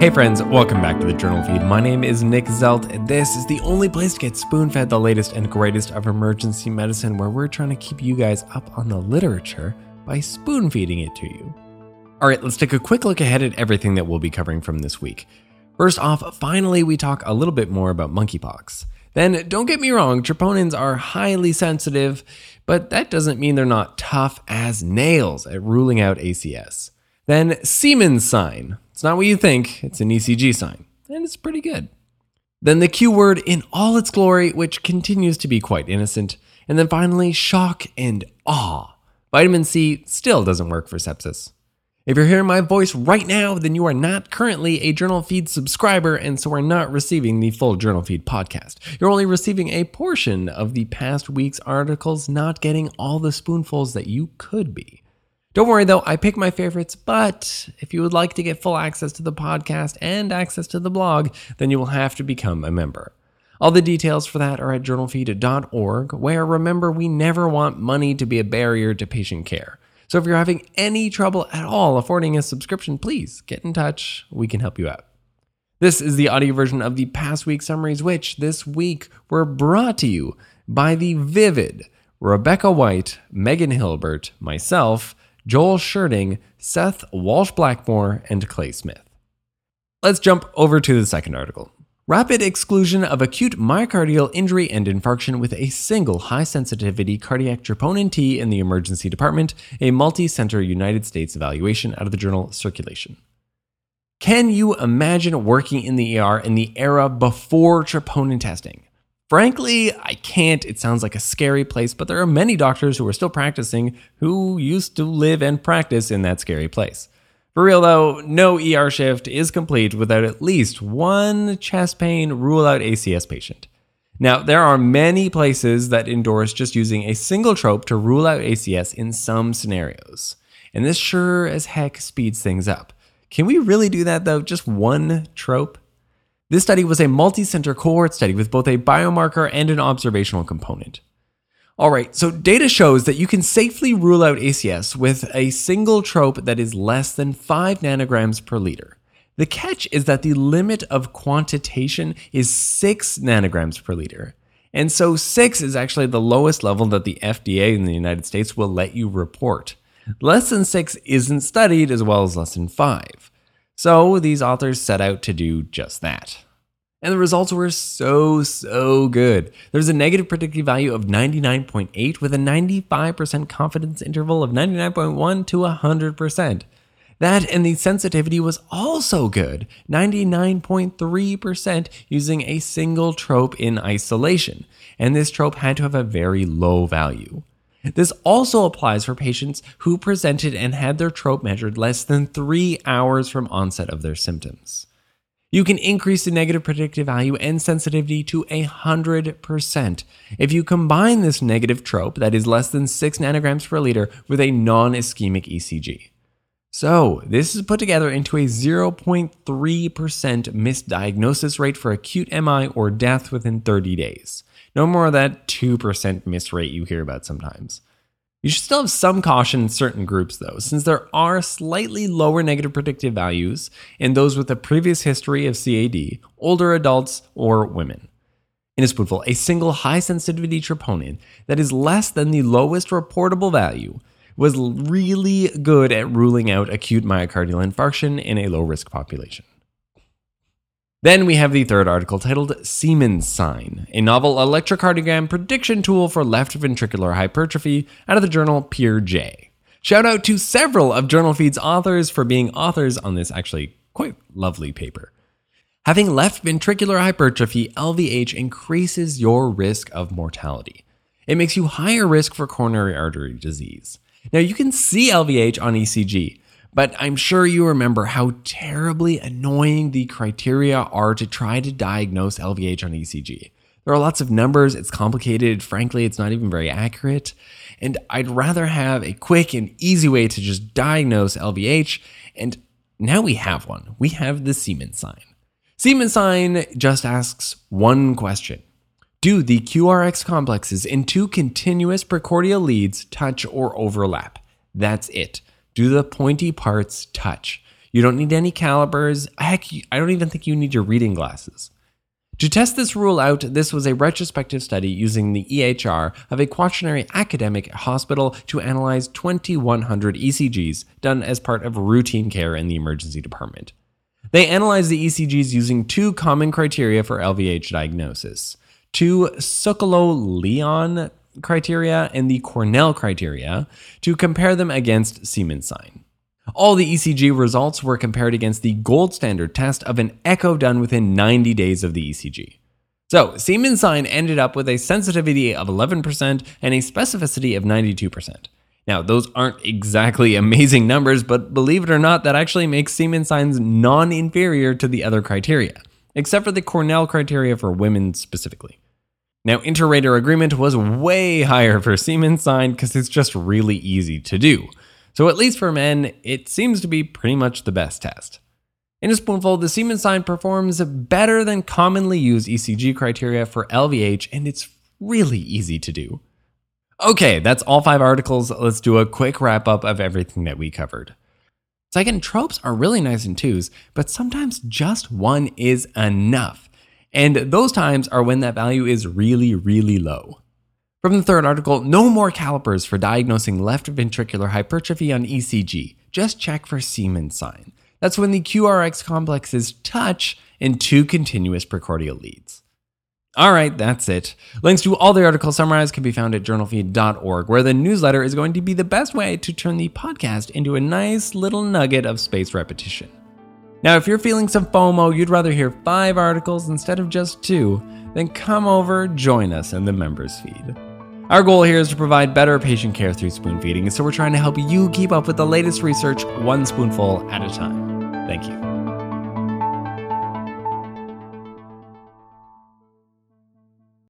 Hey friends, welcome back to the Journal Feed. My name is Nick Zelt, and this is the only place to get spoon fed the latest and greatest of emergency medicine, where we're trying to keep you guys up on the literature by spoon feeding it to you. All right, let's take a quick look ahead at everything that we'll be covering from this week. First off, finally, we talk a little bit more about monkeypox. Then, don't get me wrong, troponins are highly sensitive, but that doesn't mean they're not tough as nails at ruling out ACS. Then, Seamens sign. It's not what you think, it's an ECG sign, and it's pretty good. Then the Q word in all its glory, which continues to be quite innocent. And then finally, shock and awe. Vitamin C still doesn't work for sepsis. If you're hearing my voice right now, then you are not currently a Journal Feed subscriber and so are not receiving the full Journal Feed podcast. You're only receiving a portion of the past week's articles, not getting all the spoonfuls that you could be. Don't worry though, I pick my favorites, but if you would like to get full access to the podcast and access to the blog, then you will have to become a member. All the details for that are at journalfeed.org, where remember, we never want money to be a barrier to patient care. So if you're having any trouble at all affording a subscription, please get in touch. We can help you out. This is the audio version of the past week summaries, which this week were brought to you by the Vivid, Rebecca White, Megan Hilbert, myself, Joel Sherding, Seth Walsh Blackmore, and Clay Smith. Let's jump over to the second article. Rapid exclusion of acute myocardial injury and infarction with a single high sensitivity cardiac troponin T in the emergency department, a multi center United States evaluation out of the journal Circulation. Can you imagine working in the ER in the era before troponin testing? Frankly, I can't. It sounds like a scary place, but there are many doctors who are still practicing who used to live and practice in that scary place. For real though, no ER shift is complete without at least one chest pain rule out ACS patient. Now, there are many places that endorse just using a single trope to rule out ACS in some scenarios. And this sure as heck speeds things up. Can we really do that though? Just one trope? This study was a multi center cohort study with both a biomarker and an observational component. All right, so data shows that you can safely rule out ACS with a single trope that is less than 5 nanograms per liter. The catch is that the limit of quantitation is 6 nanograms per liter. And so 6 is actually the lowest level that the FDA in the United States will let you report. Less than 6 isn't studied as well as less than 5. So these authors set out to do just that. And the results were so, so good. There's a negative predictive value of 99.8 with a 95% confidence interval of 99.1 to 100%. That and the sensitivity was also good 99.3% using a single trope in isolation. And this trope had to have a very low value. This also applies for patients who presented and had their trope measured less than three hours from onset of their symptoms. You can increase the negative predictive value and sensitivity to 100% if you combine this negative trope, that is less than 6 nanograms per liter, with a non ischemic ECG. So, this is put together into a 0.3% misdiagnosis rate for acute MI or death within 30 days. No more of that 2% miss rate you hear about sometimes. You should still have some caution in certain groups, though, since there are slightly lower negative predictive values in those with a previous history of CAD, older adults, or women. In a spoonful, a single high sensitivity troponin that is less than the lowest reportable value was really good at ruling out acute myocardial infarction in a low risk population. Then we have the third article titled Seamens Sign, a novel electrocardiogram prediction tool for left ventricular hypertrophy out of the journal PeerJ. Shout out to several of Journal Feed's authors for being authors on this actually quite lovely paper. Having left ventricular hypertrophy, LVH increases your risk of mortality. It makes you higher risk for coronary artery disease. Now, you can see LVH on ECG, but I'm sure you remember how terribly annoying the criteria are to try to diagnose LVH on ECG. There are lots of numbers, it's complicated, frankly, it's not even very accurate. And I'd rather have a quick and easy way to just diagnose LVH. And now we have one. We have the Seamens sign. Seamens sign just asks one question Do the QRS complexes in two continuous precordial leads touch or overlap? That's it. Do the pointy parts touch? You don't need any calipers. Heck, I don't even think you need your reading glasses. To test this rule out, this was a retrospective study using the EHR of a quaternary academic hospital to analyze 2,100 ECGs done as part of routine care in the emergency department. They analyzed the ECGs using two common criteria for LVH diagnosis two Sokolow-Lyon criteria and the Cornell criteria to compare them against Seamens sign. All the ECG results were compared against the gold standard test of an echo done within 90 days of the ECG. So, Seamens sign ended up with a sensitivity of 11% and a specificity of 92%. Now, those aren't exactly amazing numbers, but believe it or not, that actually makes Seamens signs non inferior to the other criteria, except for the Cornell criteria for women specifically. Now, inter-rater agreement was way higher for Seamens sign because it's just really easy to do. So, at least for men, it seems to be pretty much the best test. In a spoonful, the Seamens sign performs better than commonly used ECG criteria for LVH, and it's really easy to do. Okay, that's all five articles. Let's do a quick wrap up of everything that we covered. Second, tropes are really nice in twos, but sometimes just one is enough. And those times are when that value is really, really low. From the third article, no more calipers for diagnosing left ventricular hypertrophy on ECG. Just check for Seamens sign. That's when the QRS complexes touch in two continuous precordial leads. All right, that's it. Links to all the articles summarized can be found at journalfeed.org, where the newsletter is going to be the best way to turn the podcast into a nice little nugget of space repetition. Now, if you're feeling some FOMO, you'd rather hear five articles instead of just two, then come over, join us in the members feed. Our goal here is to provide better patient care through spoon feeding, so we're trying to help you keep up with the latest research one spoonful at a time. Thank you.